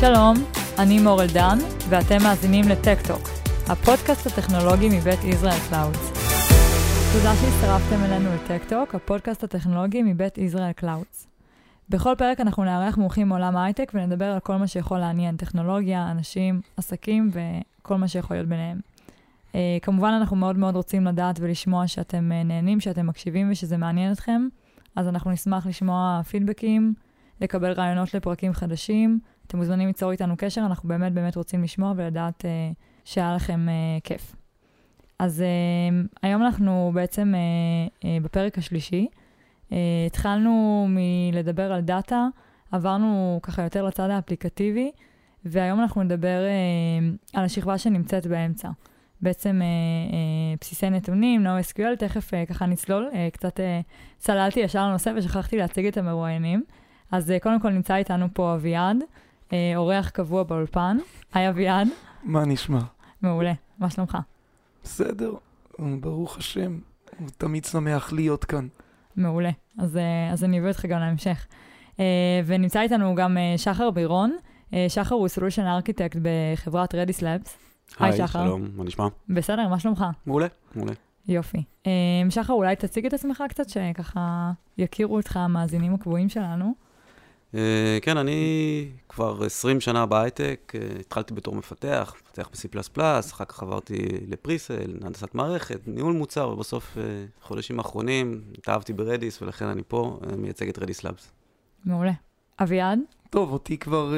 שלום, אני מור אלדן, ואתם מאזינים ל-Tech Talk, הפודקאסט הטכנולוגי מבית Israel Clouds. תודה שהצטרפתם אלינו ל-Tech Talk, הפודקאסט הטכנולוגי מבית Israel Clouds. בכל פרק אנחנו נארח מומחים מעולם ההייטק ונדבר על כל מה שיכול לעניין, טכנולוגיה, אנשים, עסקים וכל מה שיכול להיות ביניהם. אה, כמובן, אנחנו מאוד מאוד רוצים לדעת ולשמוע שאתם אה, נהנים, שאתם מקשיבים ושזה מעניין אתכם, אז אנחנו נשמח לשמוע פידבקים, לקבל רעיונות לפרקים חדשים. אתם מוזמנים ליצור איתנו קשר, אנחנו באמת באמת רוצים לשמוע ולדעת uh, שהיה לכם uh, כיף. אז uh, היום אנחנו בעצם uh, uh, בפרק השלישי. Uh, התחלנו מלדבר על דאטה, עברנו ככה יותר לצד האפליקטיבי, והיום אנחנו נדבר uh, על השכבה שנמצאת באמצע. בעצם uh, uh, בסיסי נתונים, NoSQL, תכף uh, ככה נצלול, uh, קצת uh, צללתי ישר לנושא ושכחתי להציג את המרואיינים. אז uh, קודם כל נמצא איתנו פה אביעד, uh, אורח קבוע באולפן. היי אביעד. מה נשמע? מעולה, מה שלומך? בסדר, ברוך השם, הוא תמיד שמח להיות כאן. מעולה, אז, uh, אז אני אביא אותך גם להמשך. Uh, ונמצא איתנו גם uh, שחר בירון. Uh, שחר הוא solution architect בחברת Redis Labs. היי, שחר. שלום, מה נשמע? בסדר, מה שלומך? מעולה, מעולה. יופי. Um, שחר, אולי תציג את עצמך קצת, שככה יכירו אותך המאזינים הקבועים שלנו. Uh, כן, אני כבר 20 שנה בהייטק, uh, התחלתי בתור מפתח, מפתח ב-C++, אחר כך עברתי לפריסל, הנדסת מערכת, ניהול מוצר, ובסוף, uh, חודשים האחרונים, התאהבתי ברדיס, ולכן אני פה, מייצג את רדיס לאבס. מעולה. אביעד? טוב, אותי כבר,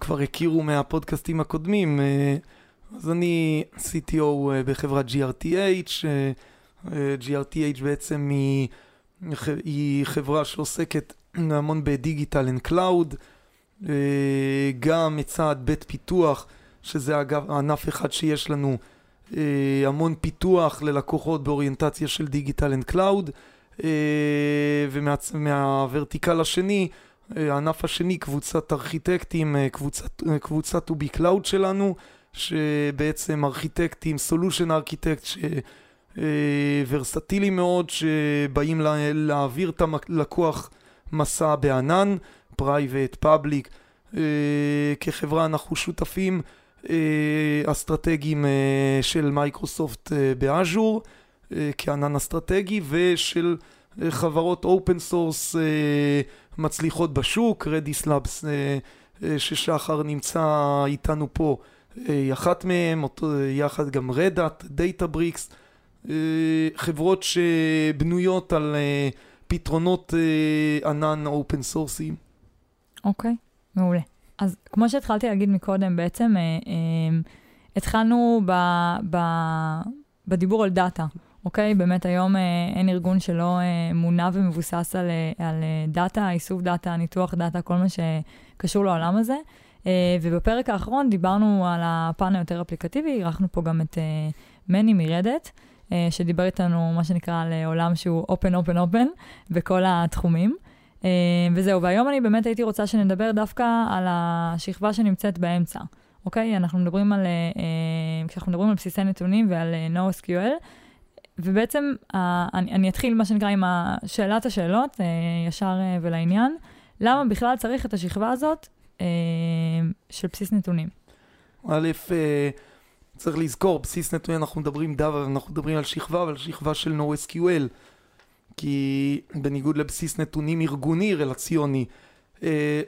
כבר הכירו מהפודקאסטים הקודמים. אז אני CTO בחברת GRTH. GRTH בעצם היא, היא חברה שעוסקת המון ב-digital and cloud, גם מצד בית פיתוח, שזה אגב ענף אחד שיש לנו המון פיתוח ללקוחות באוריינטציה של digital and cloud, ומה-vertical השני, הענף השני, קבוצת ארכיטקטים, קבוצת, קבוצת to be cloud שלנו, שבעצם ארכיטקטים, solution architect, ש... ורסטיליים מאוד, שבאים לה, להעביר את הלקוח מסע בענן, private, public, כחברה אנחנו שותפים אה, אסטרטגיים אה, של מייקרוסופט אה, ב-Azure, אה, כענן אסטרטגי, ושל אה, חברות open source אה, מצליחות בשוק, Redis Labs אה, אה, ששחר נמצא איתנו פה, אה, היא אחת מהן, יחד גם Red Hat, Databricks, אה, חברות שבנויות על... אה, פתרונות אה, ענן open sourceיים. אוקיי, מעולה. אז כמו שהתחלתי להגיד מקודם, בעצם אה, אה, התחלנו ב, ב, בדיבור על data, אוקיי? באמת היום אה, אין ארגון שלא אה, מונע ומבוסס על, אה, על אה, data, איסוף data, ניתוח דאטה, כל מה שקשור לעולם הזה. אה, ובפרק האחרון דיברנו על הפן היותר אפליקטיבי, אירחנו פה גם את אה, מני מ-Red Hat. אה, שדיבר איתנו, מה שנקרא, על עולם שהוא open, open, open, בכל התחומים. אה, וזהו, והיום אני באמת הייתי רוצה שנדבר דווקא על השכבה שנמצאת באמצע, אוקיי? אנחנו מדברים על, אה, כשאנחנו מדברים על בסיסי נתונים ועל NoSQL, ובעצם אני, אני אתחיל, מה שנקרא, עם שאלת השאלות, ישר ולעניין. למה בכלל צריך את השכבה הזאת של בסיס נתונים? א', צריך לזכור, בסיס נתונים אנחנו מדברים דאבה, אנחנו מדברים על שכבה, אבל שכבה של NoSQL. כי בניגוד לבסיס נתונים ארגוני רלציוני, אה,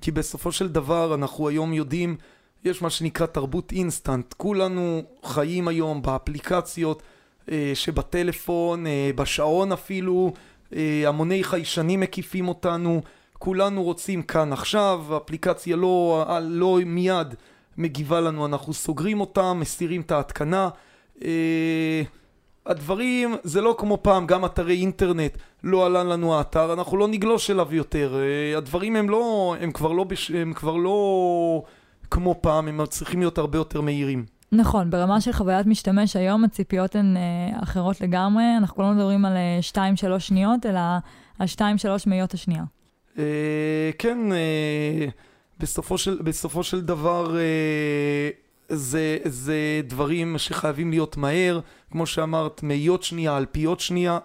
כי בסופו של דבר אנחנו היום יודעים, יש מה שנקרא תרבות אינסטנט. כולנו חיים היום באפליקציות אה, שבטלפון, אה, בשעון אפילו, המוני חיישנים מקיפים אותנו, כולנו רוצים כאן עכשיו, אפליקציה לא, לא מיד מגיבה לנו, אנחנו סוגרים אותה, מסירים את ההתקנה. אה, הדברים, זה לא כמו פעם, גם אתרי אינטרנט, לא עלה לנו האתר, אנחנו לא נגלוש אליו יותר. אה, הדברים הם לא, הם כבר לא, בש, הם כבר לא כמו פעם, הם צריכים להיות הרבה יותר מהירים. נכון, ברמה של חוויית משתמש, היום הציפיות הן אה, אחרות לגמרי, אנחנו לא מדברים על 2-3 אה, שניות, אלא על 2-3 מאיות השנייה. אה, כן, אה... בסופו של, בסופו של דבר אה, זה, זה דברים שחייבים להיות מהר, כמו שאמרת, מאיות שנייה, אלפיות שנייה,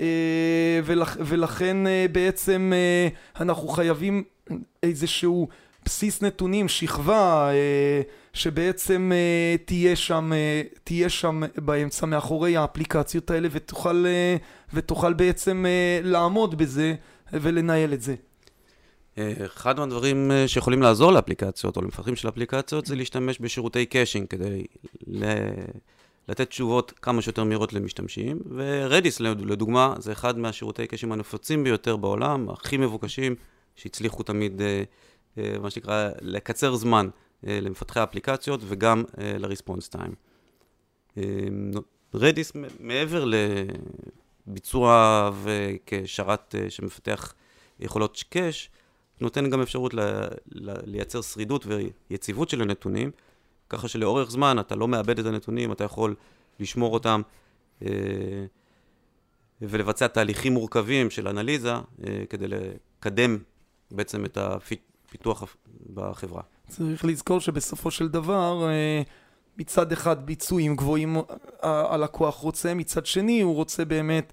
אה, ולכ, ולכן אה, בעצם אנחנו חייבים איזשהו בסיס נתונים, שכבה, אה, שבעצם אה, תהיה שם, אה, תהיה שם באמצע מאחורי האפליקציות האלה ותוכל, אה, ותוכל בעצם אה, לעמוד בזה ולנהל את זה. אה, אחד מהדברים אה, שיכולים לעזור לאפליקציות או למפתחים של אפליקציות זה להשתמש בשירותי caching כדי ל... לתת תשובות כמה שיותר מהירות למשתמשים, ורדיס לדוגמה זה אחד מהשירותי קאשים הנפוצים ביותר בעולם, הכי מבוקשים, שהצליחו תמיד, אה, מה שנקרא, לקצר זמן למפתחי האפליקציות וגם לריספונס טיים. רדיס מעבר לביצוע וכשרת שמפתח יכולות קאש, נותן גם אפשרות ל, ל, לייצר שרידות ויציבות של הנתונים, ככה שלאורך זמן אתה לא מאבד את הנתונים, אתה יכול לשמור אותם אה, ולבצע תהליכים מורכבים של אנליזה אה, כדי לקדם בעצם את הפיתוח בחברה. צריך לזכור שבסופו של דבר, אה, מצד אחד ביצועים גבוהים הלקוח רוצה, מצד שני הוא רוצה באמת,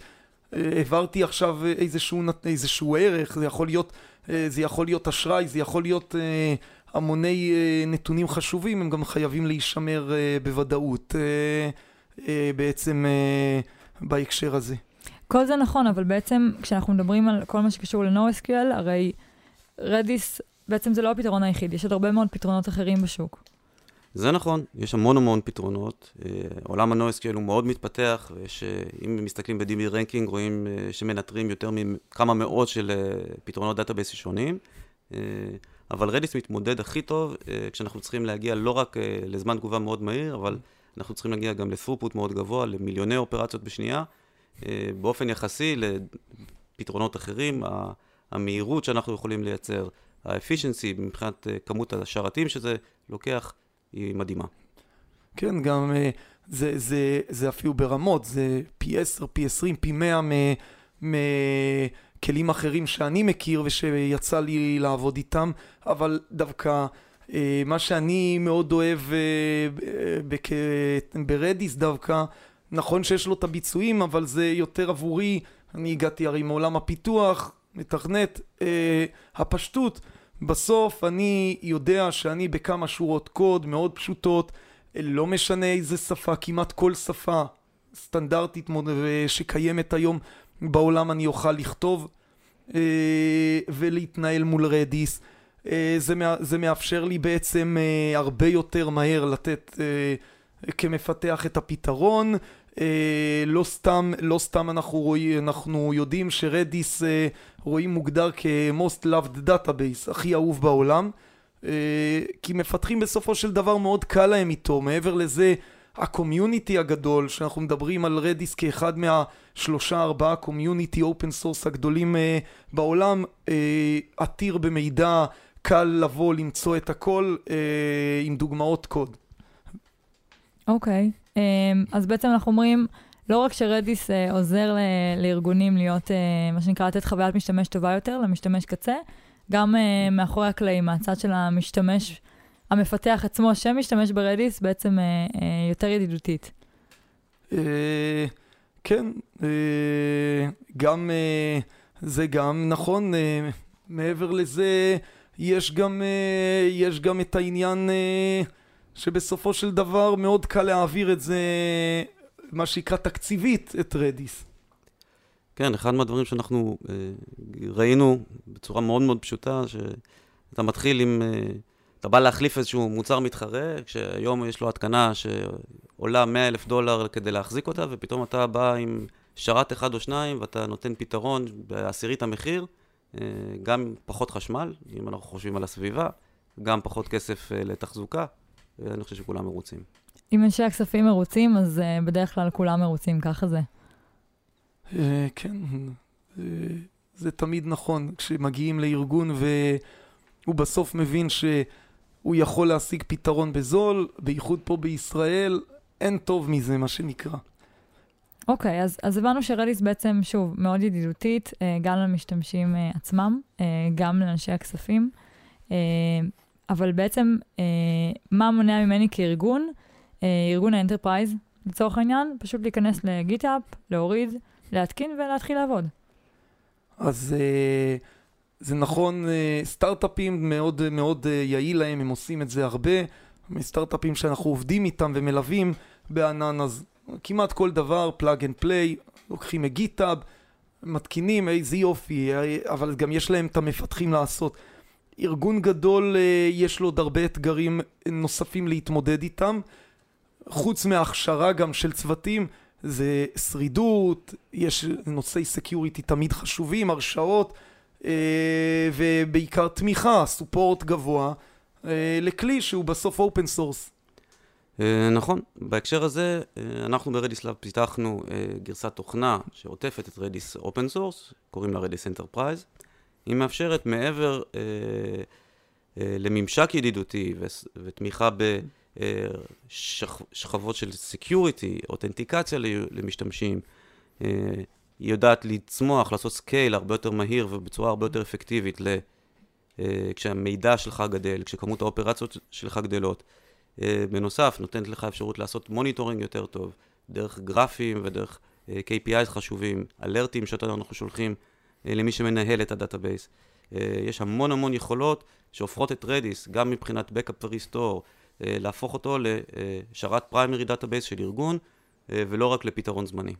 אה, העברתי עכשיו איזשהו, איזשהו ערך, זה יכול להיות אה, זה יכול להיות אשראי, זה יכול להיות אה, המוני אה, נתונים חשובים, הם גם חייבים להישמר בוודאות בעצם בהקשר הזה. כל זה נכון, אבל בעצם כשאנחנו מדברים על כל מה שקשור ל-NoSQL, הרי Redis בעצם זה לא הפתרון היחיד, יש עוד הרבה מאוד פתרונות אחרים בשוק. זה נכון, יש המון המון פתרונות. עולם ה-NoSQL הוא מאוד מתפתח, ואם מסתכלים ב-DB ranking רואים שמנטרים יותר מכמה מאות של פתרונות database שונים. אבל Redis מתמודד הכי טוב כשאנחנו צריכים להגיע לא רק לזמן תגובה מאוד מהיר, אבל אנחנו צריכים להגיע גם ל-throughput מאוד גבוה, למיליוני אופרציות בשנייה, באופן יחסי לפתרונות אחרים, המהירות שאנחנו יכולים לייצר, ה-efficiency מבחינת כמות השרתים שזה לוקח. היא מדהימה. כן, גם אה, זה, זה, זה אפילו ברמות, זה פי 10, פי 20, פי 100 מכלים אחרים שאני מכיר ושיצא לי לעבוד איתם, אבל דווקא אה, מה שאני מאוד אוהב אה, ברדיס דווקא, נכון שיש לו את הביצועים, אבל זה יותר עבורי, אני הגעתי הרי מעולם הפיתוח, מתכנת, הפשטות. בסוף אני יודע שאני בכמה שורות קוד מאוד פשוטות, לא משנה איזה שפה, כמעט כל שפה סטנדרטית שקיימת היום בעולם אני אוכל לכתוב אה, ולהתנהל מול רדיס. אה, זה, מאפשר לי בעצם אה, הרבה יותר מהר לתת כמפתח את הפתרון. לא סתם, לא סתם אנחנו, רואים, אנחנו יודעים שרדיס רואים מוגדר כ-most loved database, הכי אהוב בעולם, אה, כי מפתחים בסופו של דבר מאוד קל להם איתו, מעבר לזה ה-community הגדול, שאנחנו מדברים על Redis כאחד מהשלושה ארבעה community open source הגדולים אה, בעולם, אה, עתיר במידע, קל לבוא למצוא את הכל עם דוגמאות קוד. אוקיי, okay. אז בעצם אנחנו אומרים לא רק ש-Redis אה, עוזר לארגונים להיות, אה, מה שנקרא, לתת חוויית משתמש טובה יותר למשתמש קצה, גם אה, מאחורי הקלעים, מהצד של המשתמש, המפתח עצמו שמשתמש ברדיס, בעצם יותר ידידותית. כן, גם, זה גם נכון, מעבר לזה, יש גם, יש גם את העניין uh, שבסופו של דבר מאוד קל להעביר את זה מה שנקרא תקציבית, את רדיס. כן, אחד מהדברים שאנחנו אה, ראינו בצורה מאוד מאוד פשוטה, שאתה מתחיל עם, אה, אתה בא להחליף איזשהו מוצר מתחרה, כשהיום יש לו התקנה שעולה 100 אלף דולר כדי להחזיק אותה, ופתאום אתה בא עם שרת אחד או שניים, ואתה נותן פתרון בעשירית המחיר, אה, גם פחות חשמל, אם אנחנו חושבים על הסביבה, גם פחות כסף לתחזוקה, ואני חושב שכולם מרוצים. אם אנשי הכספים מרוצים, אז uh, בדרך כלל כולם מרוצים, ככה זה. Uh, כן, uh, זה תמיד נכון. כשמגיעים לארגון והוא בסוף מבין שהוא יכול להשיג פתרון בזול, בייחוד פה בישראל, אין טוב מזה, מה שנקרא. אוקיי, okay, אז, אז הבנו שרדיס בעצם, שוב, מאוד ידידותית, uh, גם למשתמשים uh, עצמם, uh, גם לאנשי הכספים, uh, אבל בעצם, uh, מה מונע ממני כארגון? אה, ארגון ה-enterprise, לצורך העניין, פשוט להיכנס ל-GitHub, להוריד, להתקין ולהתחיל לעבוד. אז אה, זה נכון, אה, סטארט-אפים מאוד מאוד אה, יעיל להם, הם עושים את זה הרבה. מסטארט-אפים שאנחנו עובדים איתם ומלווים בענן, אז כמעט כל דבר, plug and play, לוקחים מ-GitHub, מתקינים, איזה יופי, אבל גם יש להם את המפתחים לעשות. ארגון גדול, יש לו עוד הרבה אתגרים נוספים להתמודד איתם. חוץ מהכשרה גם של צוותים, זה שרידות, יש נושאי security תמיד חשובים, הרשאות, אה, ובעיקר תמיכה, support גבוה, אה, לכלי שהוא בסוף open source. נכון, בהקשר הזה, אה, אנחנו ב-Redis Lab פיתחנו גרסת תוכנה שעוטפת את Redis open source, קוראים לה Redis Enterprise. היא מאפשרת מעבר לממשק ידידותי ותמיכה ב... שכ, שכבות של security, אותנטיקציה למשתמשים. אה, היא יודעת לצמוח, לעשות scale הרבה יותר מהיר ובצורה הרבה יותר אפקטיבית ל... אה, כשהמידע שלך גדל, כשכמות האופרציות שלך גדלות. אה, בנוסף, נותנת לך אפשרות לעשות monitoring יותר טוב, דרך גרפים ודרך KPIs חשובים, alerts שאנחנו שולחים למי שמנהל את ה database. יש המון המון יכולות שהופכות את Redis, גם מבחינת Backup ו-Restore, אה, להפוך אותו לשרת primary database של ארגון, אה, ולא רק לפתרון זמני.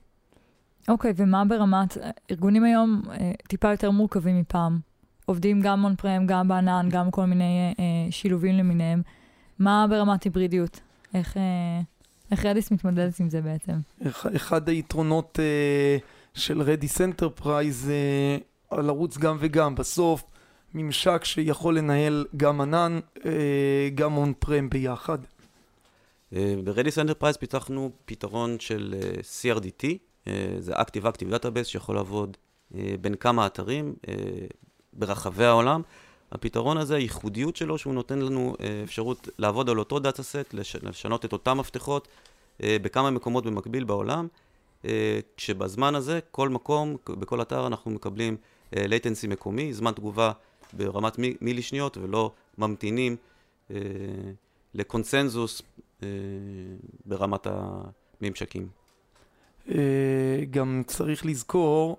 אוקיי, okay, ומה ברמת, ארגונים היום אה, טיפה יותר מורכבים מפעם. עובדים גם on-prem, גם בענן, גם כל מיני אה, שילובים למיניהם. מה ברמת היברידיות? איך, אה, איך Redis מתמודדת עם זה בעצם? אחד היתרונות אה, של Redis Enterprise זה לרוץ גם וגם. בסוף ממשק שיכול לנהל גם ענן, אה, גם on-prem ביחד. אה, ב-Redis Enterprise פיתחנו פתרון של אה, CRDT, זה Active Active Database שיכול לעבוד בין כמה אתרים ברחבי העולם. הפתרון הזה, הייחודיות שלו, שהוא נותן לנו אפשרות לעבוד על אותו דאטה סט, לשנות את אותם מפתחות בכמה מקומות במקביל בעולם, כשבזמן הזה, כל מקום, בכל אתר אנחנו מקבלים latency מקומי, זמן תגובה ברמת מילי שניות ולא ממתינים אה, לקונסנזוס אה, ברמת הממשקים. אה, גם צריך לזכור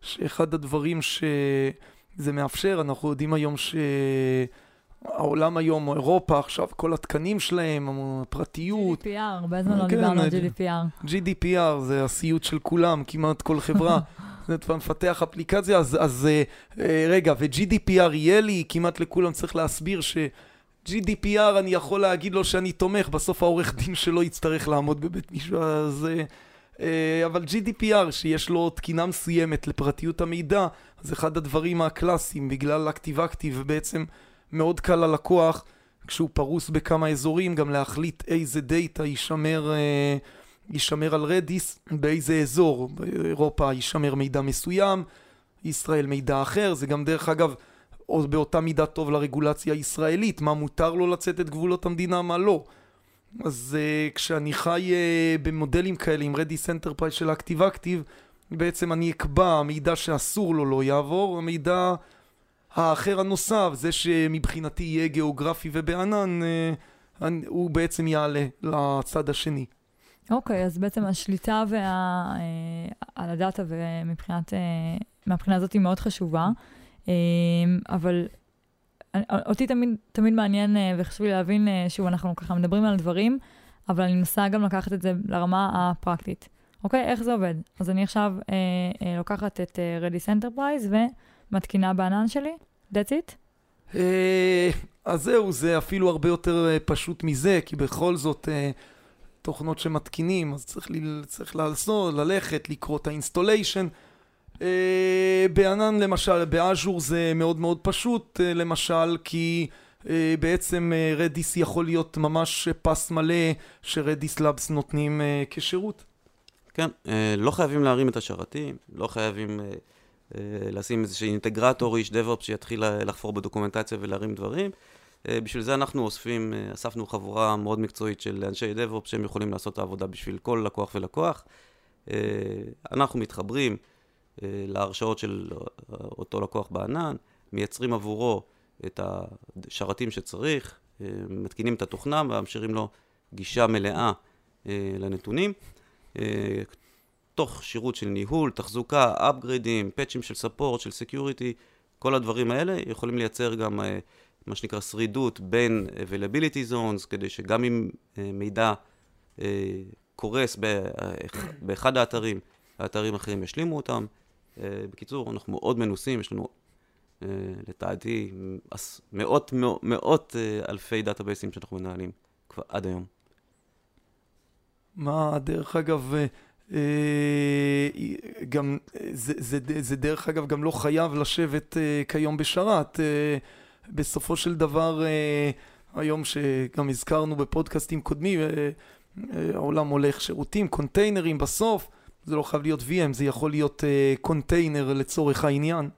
שאחד הדברים שזה מאפשר, אנחנו יודעים היום שהעולם היום, אירופה עכשיו, כל התקנים שלהם, הפרטיות. GDPR, הרבה זמן לא כן, דיברנו על GDPR. GDPR זה הסיוט של כולם, כמעט כל חברה. אתה מפתח אפליקציה, אז, אז אה, רגע, ו-GDPR יהיה לי, כמעט לכולם צריך להסביר ש... GDPR אני יכול להגיד לו שאני תומך, בסוף העורך דין שלו יצטרך לעמוד בבית משפט, אז... אה, אבל GDPR, שיש לו תקינה מסוימת לפרטיות המידע, זה אחד הדברים הקלאסיים, בגלל אקטיב אקטיב, ובעצם מאוד קל ללקוח, כשהוא פרוס בכמה אזורים, גם להחליט איזה דאטה יישמר... אה, יישמר על רדיס באיזה אזור, באירופה יישמר מידע מסוים, ישראל מידע אחר, זה גם דרך אגב עוד באותה מידה טוב לרגולציה הישראלית, מה מותר לו לצאת את גבולות המדינה, מה לא. אז uh, כשאני חי uh, במודלים כאלה עם Redis Enterprise של Active Active, בעצם אני אקבע המידע שאסור לו לא יעבור, המידע האחר הנוסף, זה שמבחינתי יהיה גיאוגרפי ובענן, uh, הוא בעצם יעלה לצד השני. אוקיי, okay, אז בעצם השליטה וה... אה, על הדאטה ומבחינת... אה, מהבחינה הזאת היא מאוד חשובה, אה, אבל אותי תמיד, תמיד מעניין וחשוב לי להבין, שוב, אנחנו ככה מדברים על דברים, אבל אני מנסה גם לקחת את זה לרמה הפרקטית. אוקיי, איך זה עובד? אז אני עכשיו אה, אה, לוקחת את אה, Redis Enterprise ומתקינה בענן שלי, that's it? אה, אז זהו, זה אפילו הרבה יותר פשוט מזה, כי בכל זאת... אה, תוכנות שמתקינים, אז צריך, ל, צריך לעשות, ללכת, לקרוא את ה installation. אה, בענן למשל, באז'ור זה מאוד מאוד פשוט, אה, למשל, כי אה, בעצם אה, רדיס יכול להיות ממש פס מלא שרדיס לאבס נותנים אה, כשירות. כן, אה, לא חייבים להרים את השרתים, לא חייבים אה, אה, לשים איזשהו אינטגרטור, איש דב-אופ שיתחיל לחפור בדוקומנטציה ולהרים דברים. אה, בשביל זה אנחנו אוספים, אה, אספנו חבורה מאוד מקצועית של אנשי DevOps שהם יכולים לעשות את העבודה בשביל כל לקוח ולקוח. אה, אנחנו מתחברים להרשאות של אותו לקוח בענן, מייצרים עבורו את השרתים שצריך, מתקינים את התוכנה ומאפשרים לו גישה מלאה לנתונים. תוך שירות של ניהול, תחזוקה, upgradeים, פאצ'ים של support, של security, כל הדברים האלה יכולים לייצר גם אה, מה שנקרא שרידות בין availability zones, כדי שגם אם אה, מידע קורס באחד האתרים, האתרים האחרים ישלימו אותם. בקיצור, אנחנו מאוד מנוסים, יש לנו לדעתי מאות, מאות, מאות אלפי דאטאבייסים שאנחנו מנהלים כבר עד היום. מה, דרך אגב, אה, גם, זה, זה, זה דרך אגב גם לא חייב לשבת אה, כיום בשרת. אה, בסופו של דבר, היום שגם הזכרנו בפודקאסטים קודמים, העולם הולך שירותים, קונטיינרים בסוף, זה לא חייב להיות VM, זה יכול להיות קונטיינר לצורך העניין.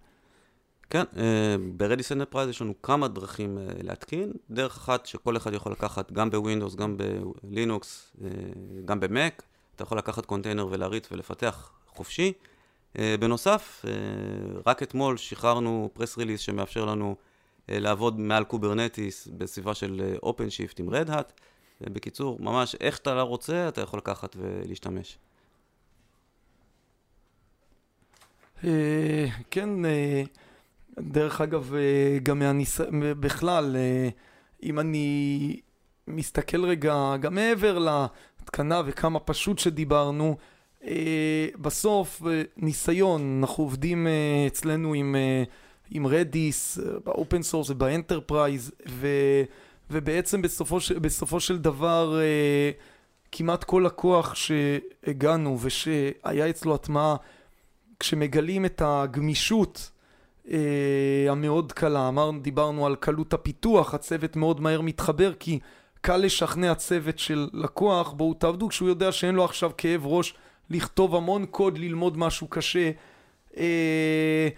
כן, ב-Redis Enterprise יש לנו כמה דרכים להתקין. דרך אחת שכל אחד יכול לקחת גם ב Windows, גם בלינוקס, גם ב Mac. אתה יכול לקחת קונטיינר ולהריץ ולפתח חופשי. Uh, בנוסף, uh, רק אתמול שחררנו press release שמאפשר לנו uh, לעבוד מעל Kubernetes בסביבה של Shift עם Red Hat. בקיצור, ממש איך שאתה לא רוצה, אתה יכול לקחת ולהשתמש. כן, דרך אגב, גם מהניס... בכלל, אם אני מסתכל רגע, גם מעבר. התקנה וכמה פשוט שדיברנו. אה, בסוף, אה, ניסיון, אנחנו עובדים אה, אצלנו עם, עם Redis, ב open source וב Enterprise, ו, ובעצם בסופו, ש, בסופו של דבר כמעט כל לקוח שהגענו ושהיה אצלו הטמעה, כשמגלים את הגמישות המאוד קלה, אמרנו, דיברנו על קלות הפיתוח, הצוות מאוד מהר מתחבר כי קל לשכנע צוות של לקוח, בואו תעבדו, כשהוא יודע שאין לו עכשיו כאב ראש לכתוב המון קוד, ללמוד משהו קשה. אה,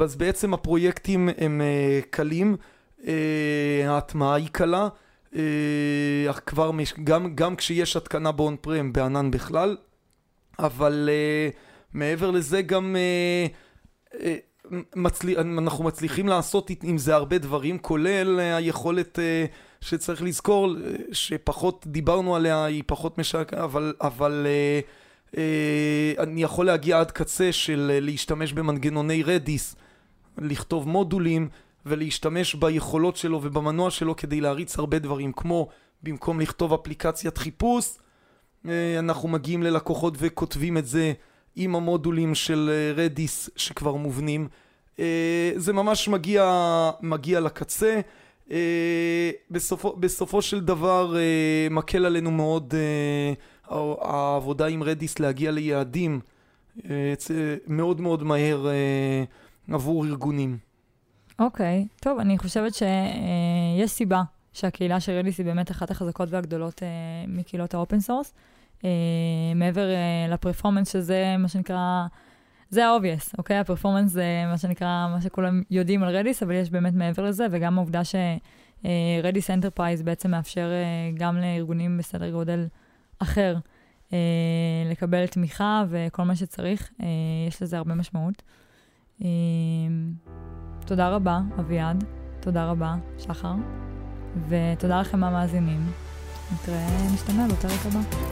אז בעצם הפרויקטים הם אה, קלים, אה, ההטמעה היא קלה, כבר גם, גם כשיש התקנה באון פרם, בענן בכלל, אבל מעבר לזה גם מצליח, אנחנו מצליחים לעשות עם זה הרבה דברים, כולל היכולת שצריך לזכור שפחות דיברנו עליה, היא פחות משקעת, אבל, אבל אה, אה, אני יכול להגיע עד קצה של אה, להשתמש במנגנוני רדיס, לכתוב מודולים ולהשתמש ביכולות שלו ובמנוע שלו כדי להריץ הרבה דברים, כמו במקום לכתוב אפליקציית חיפוש, אה, אנחנו מגיעים ללקוחות וכותבים את זה עם המודולים של רדיס שכבר מובנים. אה, זה ממש מגיע, מגיע לקצה. אה, בסופו, בסופו של דבר אה, מקל עלינו מאוד אה, העבודה עם Redis להגיע ליעדים מאוד מאוד מהר עבור ארגונים. אוקיי, okay, טוב, אני חושבת שיש סיבה שהקהילה של Redis היא באמת אחת החזקות והגדולות מקהילות ה open source. מעבר ל performance שזה מה שנקרא... זה ה-obvious, אוקיי? ה performance זה מה שנקרא, מה שכולם יודעים על Redis, אבל יש באמת מעבר לזה, וגם העובדה ש Redis Enterprise בעצם מאפשר אה, גם לארגונים בסדר גודל אחר אה, לקבל תמיכה וכל מה שצריך, אה, יש לזה הרבה משמעות. תודה רבה, אביעד. תודה רבה, שחר. ותודה לכם המאזינים. נתראה, נשתמע בפרק הבא.